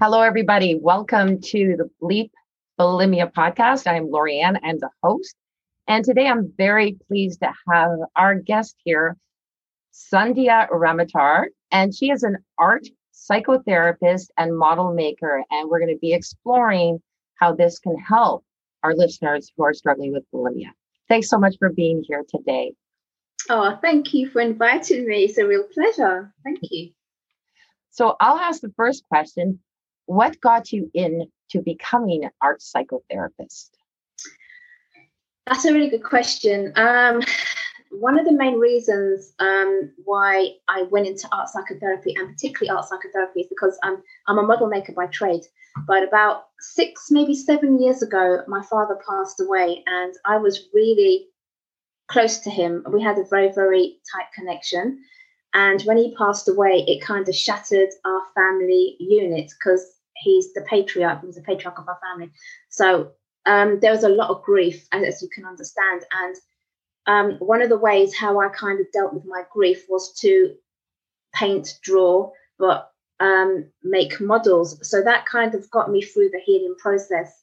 Hello, everybody. Welcome to the Bleep Bulimia podcast. I'm Lorianne and the host. And today I'm very pleased to have our guest here, Sandhya Ramatar. And she is an art psychotherapist and model maker. And we're going to be exploring how this can help our listeners who are struggling with bulimia. Thanks so much for being here today. Oh, thank you for inviting me. It's a real pleasure. Thank you. So I'll ask the first question. What got you into becoming an art psychotherapist? That's a really good question. Um, one of the main reasons um, why I went into art psychotherapy and particularly art psychotherapy is because I'm, I'm a model maker by trade. But about six, maybe seven years ago, my father passed away, and I was really close to him. We had a very, very tight connection. And when he passed away, it kind of shattered our family unit because he's the patriarch, he was the patriarch of our family. So um, there was a lot of grief, as you can understand. And um, one of the ways how I kind of dealt with my grief was to paint, draw, but um, make models. So that kind of got me through the healing process.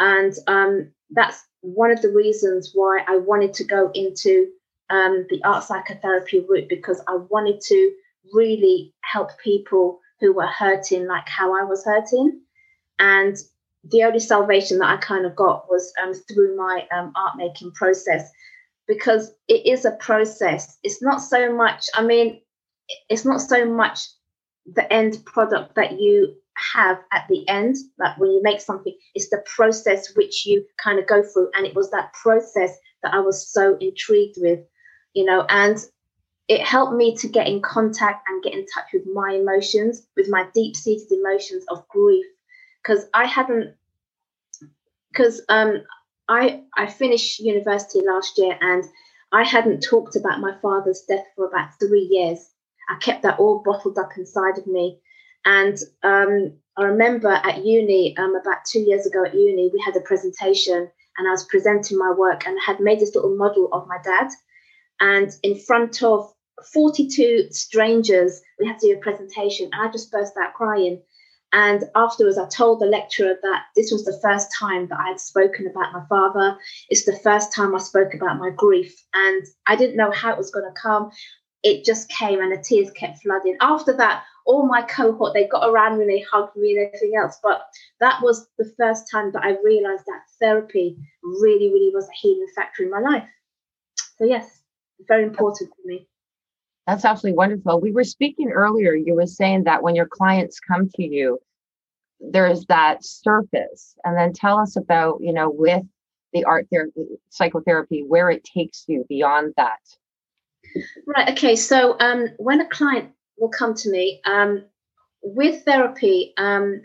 And um, that's one of the reasons why I wanted to go into um, the art psychotherapy route because I wanted to really help people who were hurting like how I was hurting. And the only salvation that I kind of got was um, through my um, art making process because it is a process. It's not so much, I mean, it's not so much the end product that you have at the end, like when you make something, it's the process which you kind of go through. And it was that process that I was so intrigued with, you know, and it helped me to get in contact and get in touch with my emotions, with my deep seated emotions of grief. Because I hadn't, because um, I I finished university last year and I hadn't talked about my father's death for about three years. I kept that all bottled up inside of me. And um, I remember at uni, um, about two years ago at uni, we had a presentation and I was presenting my work and I had made this little model of my dad. And in front of 42 strangers, we had to do a presentation. And I just burst out crying and afterwards, I told the lecturer that this was the first time that I had spoken about my father. It's the first time I spoke about my grief. And I didn't know how it was going to come. It just came and the tears kept flooding. After that, all my cohort, they got around me, they hugged me and everything else. But that was the first time that I realized that therapy really, really was a healing factor in my life. So, yes, very important for me. That's absolutely wonderful. We were speaking earlier, you were saying that when your clients come to you, there's that surface. And then tell us about, you know, with the art therapy, psychotherapy, where it takes you beyond that. Right. Okay. So um, when a client will come to me um, with therapy, um,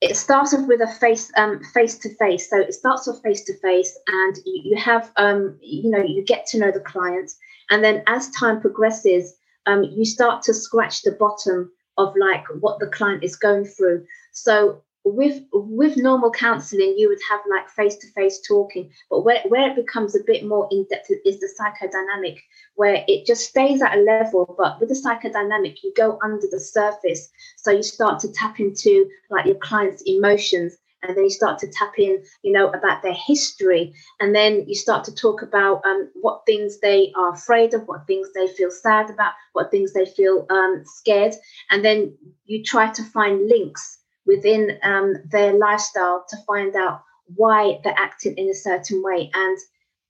it starts off with a face face to face. So it starts off face to face, and you, you have um, you know you get to know the client and then as time progresses, um, you start to scratch the bottom of like what the client is going through. So with with normal counseling you would have like face-to-face talking but where, where it becomes a bit more in-depth is the psychodynamic where it just stays at a level but with the psychodynamic you go under the surface so you start to tap into like your client's emotions and then you start to tap in you know about their history. And then you start to talk about um, what things they are afraid of what things they feel sad about what things they feel um, scared. And then you try to find links within um, their lifestyle to find out why they're acting in a certain way. And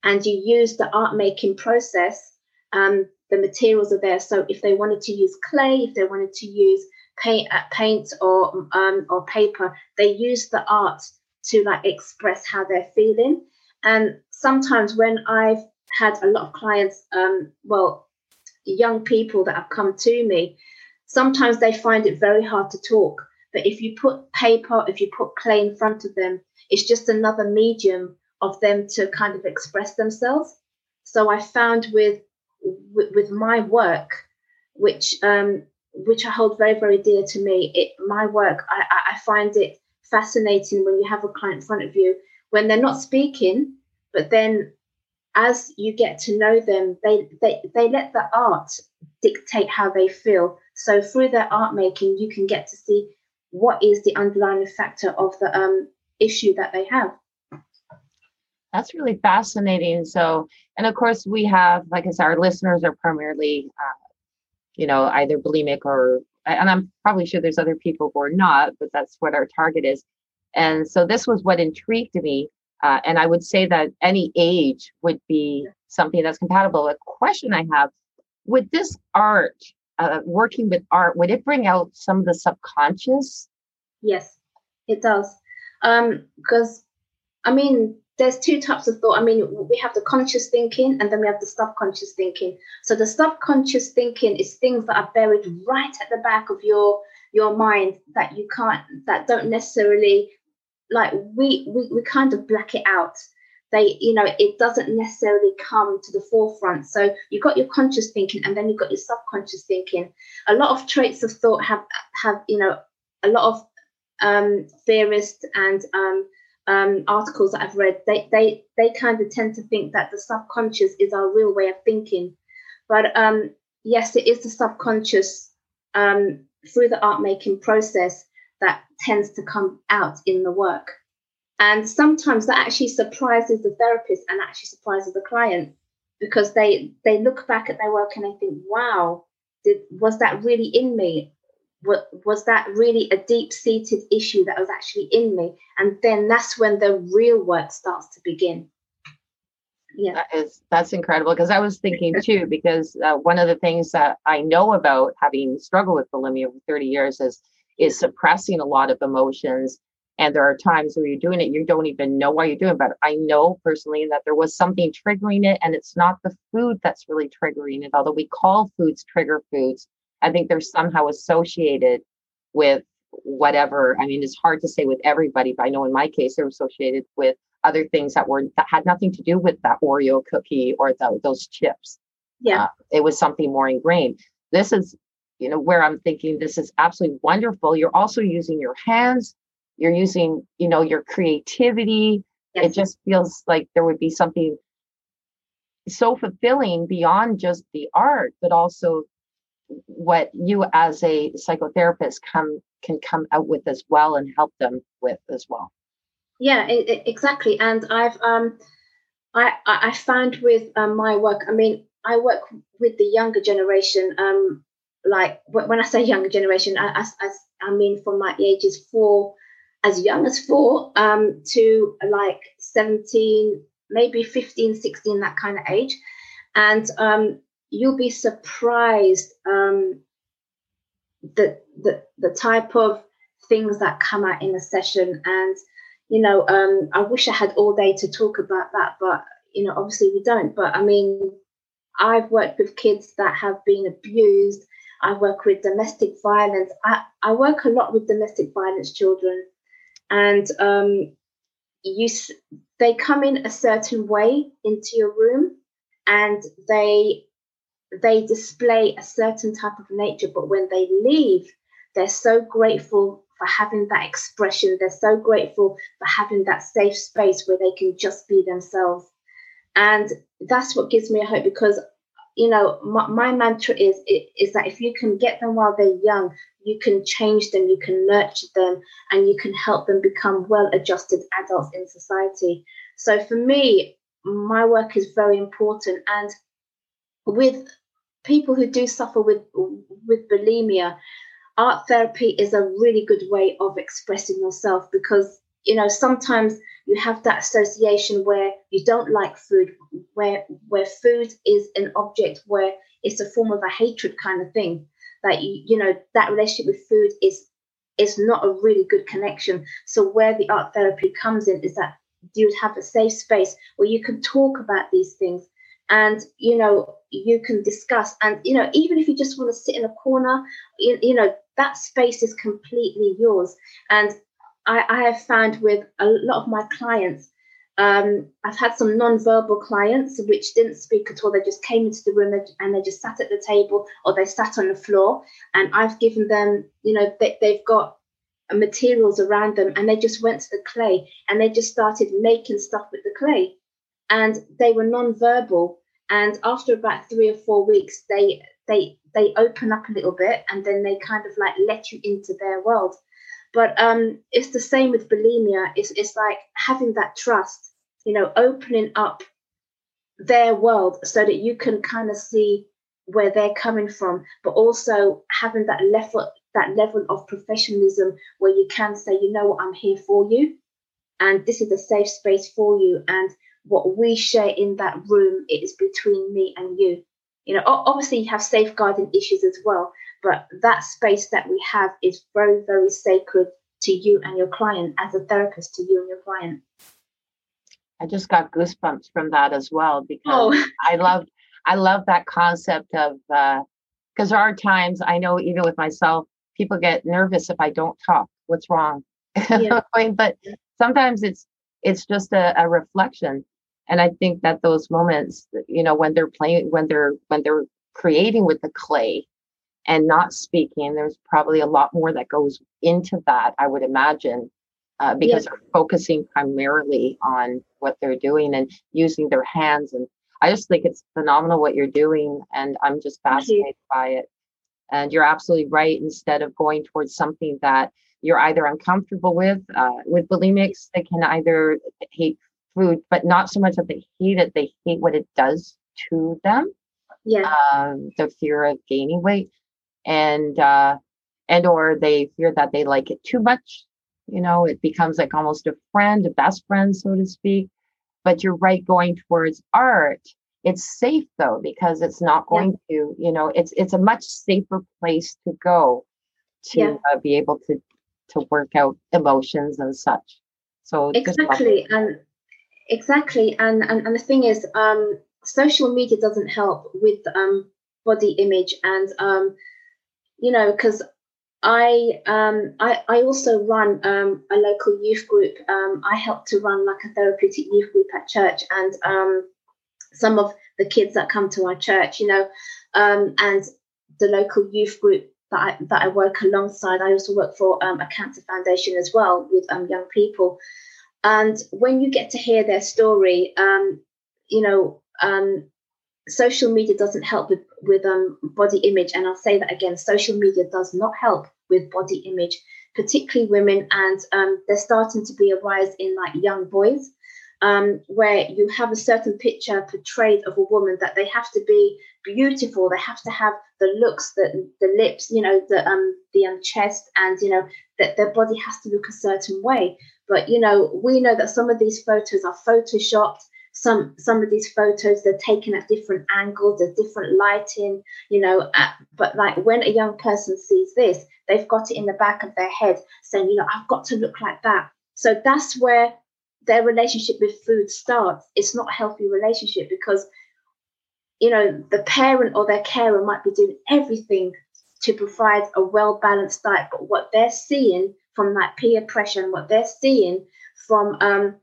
and you use the art making process um, the materials are there. So if they wanted to use clay if they wanted to use paint, uh, paint or um, or paper. They use the art to like express how they're feeling. And sometimes when I've had a lot of clients, um, well, young people that have come to me, sometimes they find it very hard to talk. But if you put paper, if you put clay in front of them, it's just another medium of them to kind of express themselves. So I found with with, with my work, which um, which I hold very, very dear to me. It my work, I, I find it fascinating when you have a client in front of you when they're not speaking, but then as you get to know them, they they, they let the art dictate how they feel. So through their art making, you can get to see what is the underlying factor of the um, issue that they have. That's really fascinating. So, and of course, we have, like I said, our listeners are primarily, uh, you know, either bulimic or, and I'm probably sure there's other people who are not, but that's what our target is. And so this was what intrigued me. Uh, and I would say that any age would be something that's compatible. A question I have with this art, uh, working with art, would it bring out some of the subconscious? Yes, it does. Um, because, um, I mean, there's two types of thought. I mean, we have the conscious thinking and then we have the subconscious thinking. So the subconscious thinking is things that are buried right at the back of your your mind that you can't that don't necessarily like we we, we kind of black it out they you know it doesn't necessarily come to the forefront so you've got your conscious thinking and then you've got your subconscious thinking a lot of traits of thought have have you know a lot of um theorists and um um, articles that I've read, they they they kind of tend to think that the subconscious is our real way of thinking. But um, yes, it is the subconscious um, through the art making process that tends to come out in the work. And sometimes that actually surprises the therapist and actually surprises the client because they they look back at their work and they think, wow, did was that really in me? Was that really a deep seated issue that was actually in me? And then that's when the real work starts to begin. Yeah. That is that's incredible because i was thinking too because uh, one of the things that i know about having struggled with bulimia for 30 years is is suppressing a lot of emotions. And there are times where you're doing it you don't even know why you're doing it but i know personally that there was something triggering it and it's not the food that's really triggering it although we call foods trigger foods i think they're somehow associated with whatever i mean it's hard to say with everybody but i know in my case they're associated with other things that were that had nothing to do with that Oreo cookie or the, those chips. Yeah, uh, it was something more ingrained. This is, you know, where I'm thinking this is absolutely wonderful. You're also using your hands. You're using, you know, your creativity. Yes. It just feels like there would be something so fulfilling beyond just the art, but also what you as a psychotherapist come can come out with as well and help them with as well. Yeah it, it, exactly. And i've um i i found with um, my work i mean i work with the younger generation um like when i say younger generation i i, I mean from my ages four as young as four um to like 17 maybe 15 16 that kind of age. And um you'll be surprised um the the the type of things that come out in a session and you know, um, I wish I had all day to talk about that, but you know, obviously we don't. But I mean, I've worked with kids that have been abused. I work with domestic violence. I, I work a lot with domestic violence children, and um, you they come in a certain way into your room, and they they display a certain type of nature. But when they leave, they're so grateful for having that expression. They're so grateful for having that safe space where they can just be themselves. And that's what gives me hope because, you know, my, my mantra is, is that if you can get them while they're young, you can change them, you can nurture them, and you can help them become well adjusted adults in society. So for me, my work is very important. And with people who do suffer with with bulimia, art therapy is a really good way of expressing yourself because you know sometimes you have that association where you don't like food where where food is an object where it's a form of a hatred kind of thing that you you know that relationship with food is is not a really good connection. So where the art therapy comes in is that you would have a safe space where you can talk about these things and you know you can discuss and you know even if you just want to sit in a corner you, you know that space is completely yours and I, I have found with a lot of my clients um, I've had some non-verbal clients which didn't speak at all. They just came into the room and they just sat at the table or they sat on the floor. And I've given them, you know, they, they've got materials around them and they just went to the clay and they just started making stuff with the clay. And they were non-verbal and after about three or four weeks they they they open up a little bit and then they kind of like let you into their world. But um, it's the same with bulimia. It's, it's like having that trust, you know, opening up their world so that you can kind of see where they're coming from, but also having that level that level of professionalism where you can say, you know what, I'm here for you, and this is a safe space for you, and what we share in that room is between me and you. You know, obviously you have safeguarding issues as well, but that space that we have is very, very sacred to you and your client as a therapist to you and your client. I just got goosebumps from that as well because oh. I love I love that concept of because uh, there are times I know even with myself, people get nervous if I don't talk. What's wrong? Yeah. but sometimes it's it's just a, a reflection. And I think that those moments, you know, when they're playing, when they're when they're creating with the clay and not speaking, there's probably a lot more that goes into that. I would imagine. Uh, because yeah. they're focusing primarily on what they're doing and using their hands and I just think it's phenomenal what you're doing, and I'm just fascinated by it. And you're absolutely right. Instead of going towards something that you're either uncomfortable with, uh, with bulimics, they can either hate food, but not so much that they hate it; they hate what it does to them. Yeah. Um, the fear of gaining weight, and uh, and or they fear that they like it too much. You know, it becomes like almost a friend, a best friend, so to speak but you're right going towards art it's safe though because it's not going yeah. to you know it's it's a much safer place to go to yeah. uh, be able to to work out emotions and such so exactly and exactly and, and and the thing is um social media doesn't help with um body image and um you know because I um I, I also run um a local youth group. Um I help to run like a therapeutic youth group at church and um some of the kids that come to our church, you know, um and the local youth group that I, that I work alongside. I also work for um, a cancer foundation as well with um, young people. And when you get to hear their story, um, you know, um, social media doesn't help with with um, body image, and I'll say that again. Social media does not help with body image, particularly women, and um, there's starting to be a rise in like young boys, um, where you have a certain picture portrayed of a woman that they have to be beautiful, they have to have the looks, the the lips, you know, the um the um, chest, and you know that their body has to look a certain way. But you know, we know that some of these photos are photoshopped. Some some of these photos they're taken at different angles there's different lighting you know at, but like when a young person sees this they've got it in the back of their head saying you know i've got to look like that. So that's where their relationship with food starts. It's not a healthy relationship because you know the parent or their carer might be doing everything to provide a well balanced diet but what they're seeing from that peer pressure and what they're seeing from um,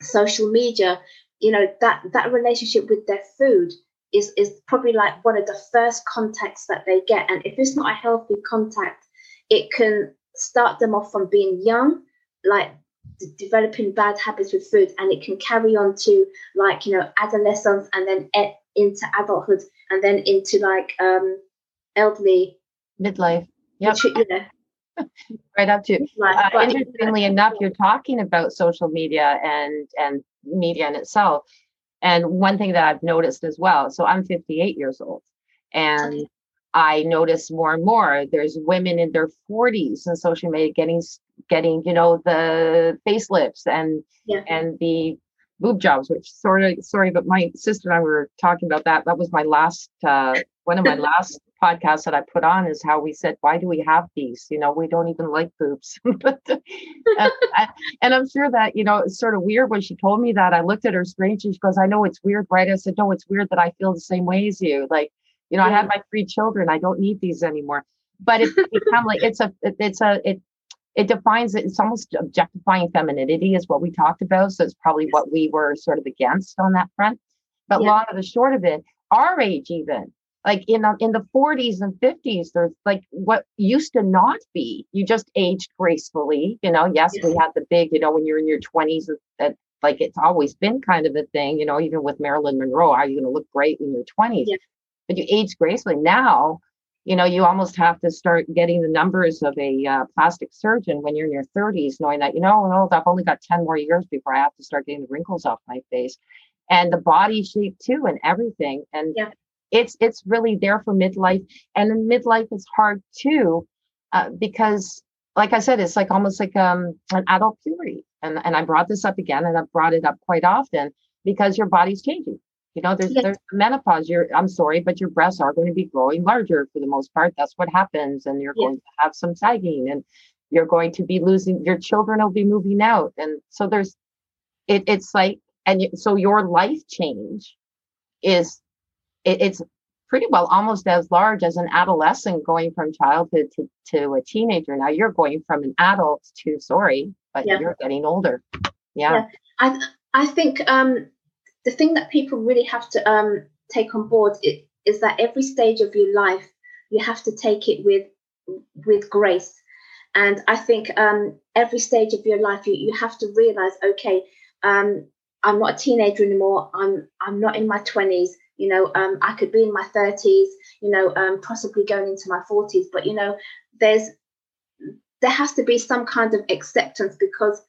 social media you know that that relationship with their food is is probably like one of the first contacts that they get. And if it's not a healthy contact it can start them off from being young like developing bad habits with food. And it can carry on to like you know adolescence and then e- into adulthood and then into like um elderly midlife. Yep. yeah right up to uh, interestingly enough you're talking about social media and and media in itself. And one thing that i've noticed as well so i'm 58 years old and i notice more and more there's women in their 40s in social media getting getting you know the facelifts and yeah. and the boob jobs which sort of sorry but my sister and i were talking about that. That was my last uh one of my last podcast that I put on is how we said, why do we have these? You know, we don't even like boobs. but, uh, and, I, and I'm sure that, you know, it's sort of weird when she told me that. I looked at her strangely. She goes, I know it's weird, right? I said, no, it's weird that I feel the same way as you. Like, you know, yeah. I have my three children. I don't need these anymore. But it become like it's a it's a it it defines it. It's almost objectifying femininity is what we talked about. So it's probably what we were sort of against on that front. But yeah. long of the short of it, our age even like in the, in the 40s and 50s there's like what used to not be you just aged gracefully you know yes, yes. we had the big you know when you're in your 20s that like it's always been kind of a thing you know even with marilyn monroe are you going to look great in your 20s but you age gracefully now you know, you almost have to start getting the numbers of a uh, plastic surgeon when you're in your 30s, knowing that, you know, no, I've only got 10 more years before I have to start getting the wrinkles off my face and the body shape too and everything. And yeah. It's it's really there for midlife. And in midlife is hard too, uh, because like I said, it's like almost like um, an adult puberty. And, and I brought this up again and I've brought it up quite often because your body's changing you know, there's, yes. there's menopause. You're, I'm sorry, but your breasts are going to be growing larger for the most part. That's what happens. And you're yes. going to have some sagging and you're going to be losing, your children will be moving out. And so there's, it, it's like, and so your life change is, it, it's pretty well almost as large as an adolescent going from childhood to, to a teenager. Now you're going from an adult to, sorry, but yeah. you're getting older. Yeah. yeah. I, I think, um, the thing that people really have to um, take on board is, is that every stage of your life you have to take it with with grace and i think um, every stage of your life you, you have to realize okay um, i'm not a teenager anymore i'm i'm not in my 20s you know um, i could be in my 30s you know um, possibly going into my 40s but you know there's there has to be some kind of acceptance because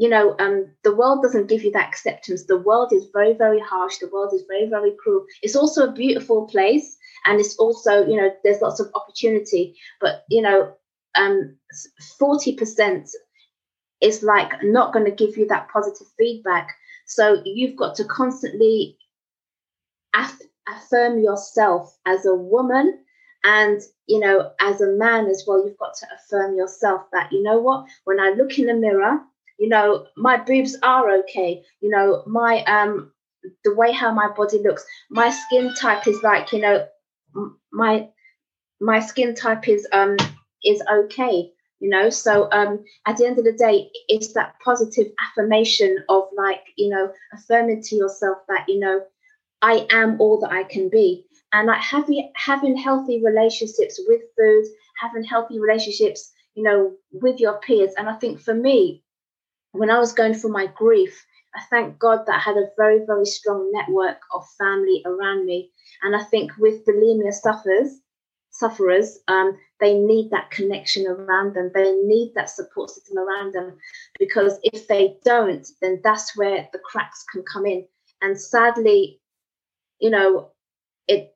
you know, um, the world doesn't give you that acceptance. The world is very, very harsh. The world is very, very cruel. It's also a beautiful place, and it's also, you know, there's lots of opportunity. But you know, um, forty percent is like not going to give you that positive feedback. So you've got to constantly aff- affirm yourself as a woman and you know as a man as well you've got to affirm yourself that you know what? When i look in the mirror you know my boobs are okay. You know my um the way how my body looks my skin type is like you know my my skin type is um is okay you know? So um at the end of the day it's that positive affirmation of like you know affirming to yourself that you know i am all that i can be and like having having healthy relationships with food having healthy relationships you know with your peers and i think for me when I was going through my grief, I thank God that I had a very, very strong network of family around me. And I think with bulimia sufferers, sufferers, um, they need that connection around them. They need that support system around them because if they don't, then that's where the cracks can come in. And sadly, you know, it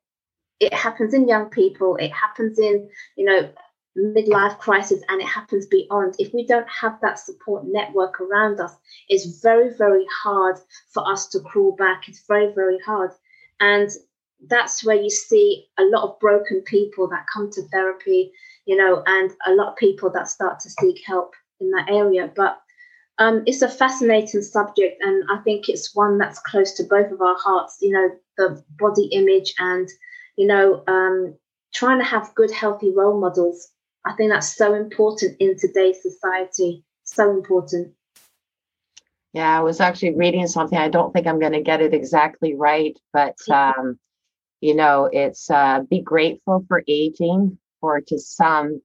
it happens in young people. It happens in you know midlife crisis and it happens beyond, if we don't have that support network around us, it's very, very hard for us to crawl back. It's very, very hard. And that's where you see a lot of broken people that come to therapy, you know, and a lot of people that start to seek help in that area. But um, it's a fascinating subject, and I think it's one that's close to both of our hearts. You know, the body image and you know um, trying to have good, healthy role models I think that's so important in today's society. So important. Yeah, I was actually reading something. I don't think I'm going to get it exactly right, but um, you know, it's uh, be grateful for aging. For to some,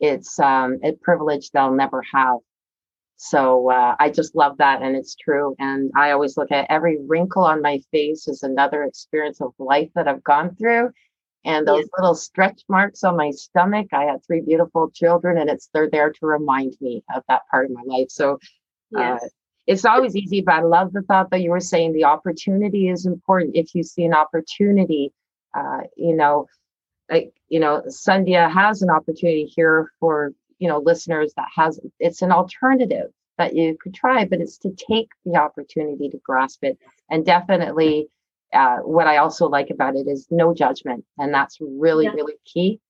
it's um, a privilege they'll never have. So uh, I just love that, and it's true. And I always look at every wrinkle on my face as another experience of life that I've gone through, and those yeah. little stretch marks on my stomach i had three beautiful children and it's they're there to remind me of that part of my life so uh, yes. uh, it's always easy but i love the thought that you were saying the opportunity is important if you see an opportunity uh, you know like you know Sandhya has an opportunity here for you know listeners that has it's an alternative that you could try but it's to take the opportunity to grasp it and definitely uh, what I also like about it is no judgment, and that's really yeah. really key.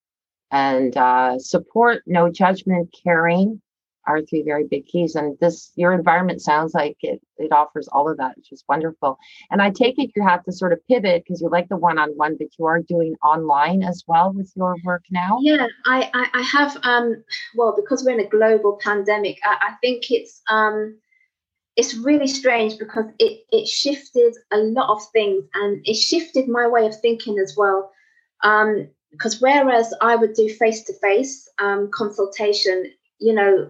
And uh, support, no judgment, caring are three very big keys. And this your environment sounds like it it offers all of that, which is wonderful. And I take it you have to sort of pivot because you like the one on one, but you are doing online as well with your work now. Yeah, I I, I have um well because we're in a global pandemic, I, I think it's um it's really strange because it it shifted a lot of things and it shifted my way of thinking as well. Um, because whereas I would do face to face consultation, you know,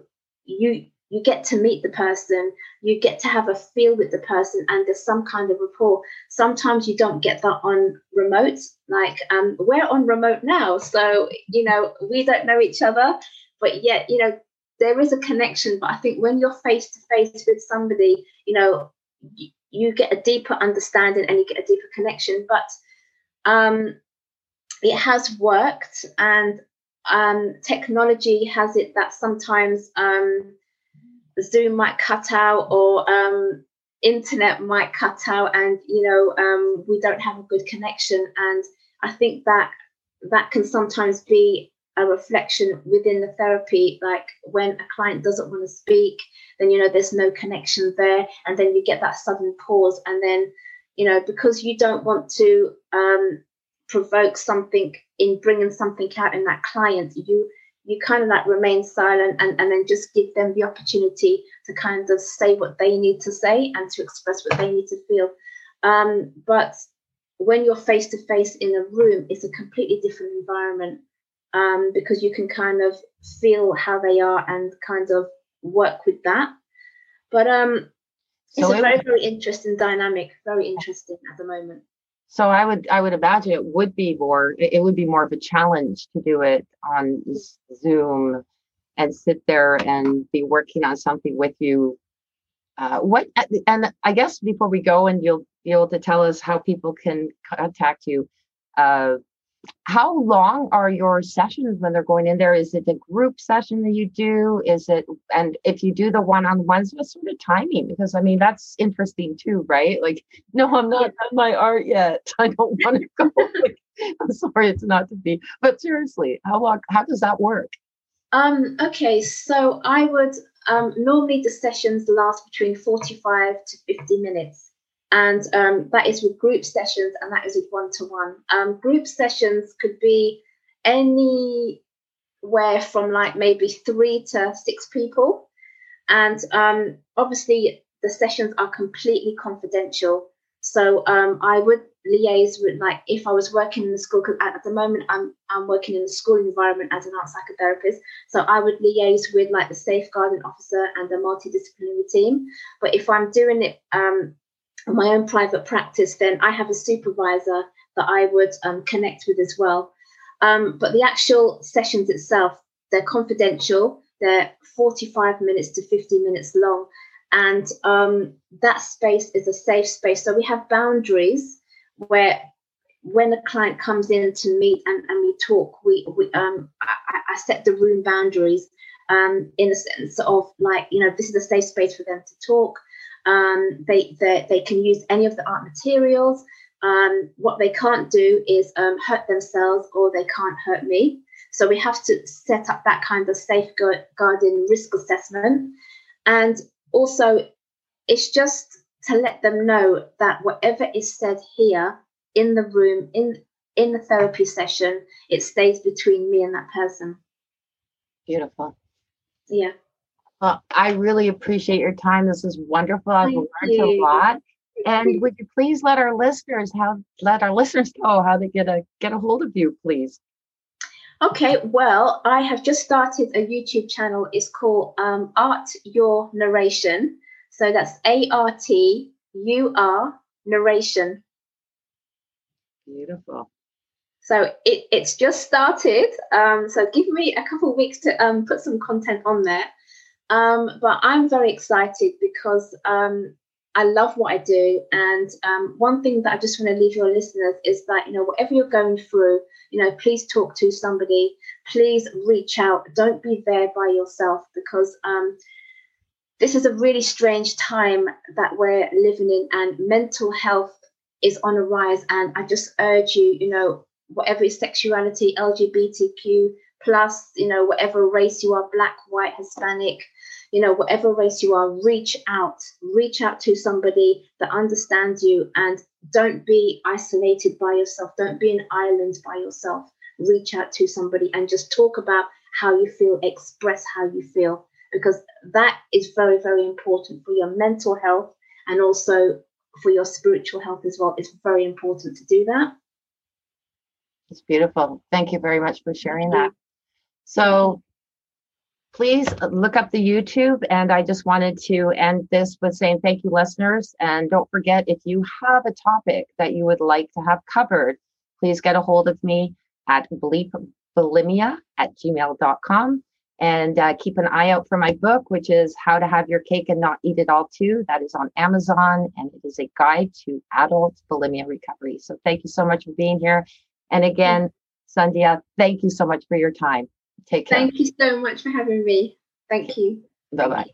you you get to meet the person, you get to have a feel with the person, and there's some kind of rapport. Sometimes you don't get that on remote. Like um, we're on remote now, so you know we don't know each other, but yet you know there is a connection. But I think when you're face to face with somebody, you know you, get a deeper understanding and you get a deeper connection. But um, it has worked, and um, technology has it that sometimes. Um, Zoom might cut out or um, internet might cut out, and you know um, we don't have a good connection. And I think that that can sometimes be a reflection within the therapy like when a client doesn't want to speak then you know there's no connection there and then you get that sudden pause and then you know because you don't want to um, provoke something in bringing something out in that client you you kind of like remain silent and, and then just give them the opportunity to kind of say what they need to say and to express what they need to feel. Um, but when you're face to face in a room, it's a completely different environment um, because you can kind of feel how they are and kind of work with that. But um, it's so a very, very interesting dynamic, very interesting at the moment. So I would I would imagine it would be more it would be more of a challenge to do it on Zoom and sit there and be working on something with you. Uh, what and I guess before we go and you'll be able to tell us how people can contact you. Uh, how long are your sessions when they're going in there? Is it a group session that you do? Is it, and if you do the one on ones, what sort of timing? Because I mean, that's interesting too, right? Like, no, I'm not done my art yet. I don't want to go. I'm sorry, it's not to be, but seriously, how long, how does that work? Um, okay, so I would, um, normally the sessions last between 45 to 50 minutes and um, that is with group sessions and that is with one to one. Group sessions could be anywhere from like maybe three to six people, and um, obviously the sessions are completely confidential. So um, I would liaise with like if I was working in the school because at, the moment I'm I'm working in the school environment as an art psychotherapist. So I would liaise with like the safeguarding officer and the multidisciplinary team. But if I'm doing it um, my own private practice, then I have a supervisor that I would um, connect with as well. Um, but the actual sessions itself, they're confidential. They're 45 minutes to 50 minutes long. And um, that space is a safe space. So we have boundaries where when a client comes in to meet and, and we talk, we, we um, I, I set the room boundaries um, in the sense of like, you know, this is a safe space for them to talk. Um, they, they, they can use any of the art materials. Um, what they can't do is um, hurt themselves or they can't hurt me. So we have to set up that kind of safeguarding risk assessment. And also, it's just to let them know that whatever is said here in the room, in in the therapy session, it stays between me and that person. Beautiful. Yeah. Well, I really appreciate your time. This is wonderful. I've Thank learned you. a lot. And would you please let our listeners have let our listeners know how to get a get a hold of you, please? Okay, well, I have just started a YouTube channel. It's called um, Art Your Narration. So that's A R T U R Narration. Beautiful. So it, it's just started. Um, so give me a couple of weeks to um, put some content on there. Um, but I'm very excited because um, I love what I do. And um, one thing that I just want to leave your listeners is that, you know, whatever you're going through, you know, please talk to somebody, please reach out. Don't be there by yourself because um, this is a really strange time that we're living in, and mental health is on a rise. And I just urge you, you know, whatever is sexuality, LGBTQ plus, you know, whatever race you are, black, white, Hispanic, you know, whatever race you are, reach out, reach out to somebody that understands you and don't be isolated by yourself. Don't be an island by yourself. Reach out to somebody and just talk about how you feel, express how you feel, because that is very, very important for your mental health and also for your spiritual health as well. It's very important to do that. It's beautiful. Thank you very much for sharing that. So please look up the YouTube. And I just wanted to end this with saying thank you, listeners. And don't forget, if you have a topic that you would like to have covered, please get a hold of me at bleepbulimia at gmail.com. And uh, keep an eye out for my book, which is How to Have Your Cake and Not Eat It All Too. That is on Amazon, and it is a guide to adult bulimia recovery. So thank you so much for being here. And again, Sandhya, thank you so much for your time. Take care. Thank you so much for having me. Thank you. Bye bye.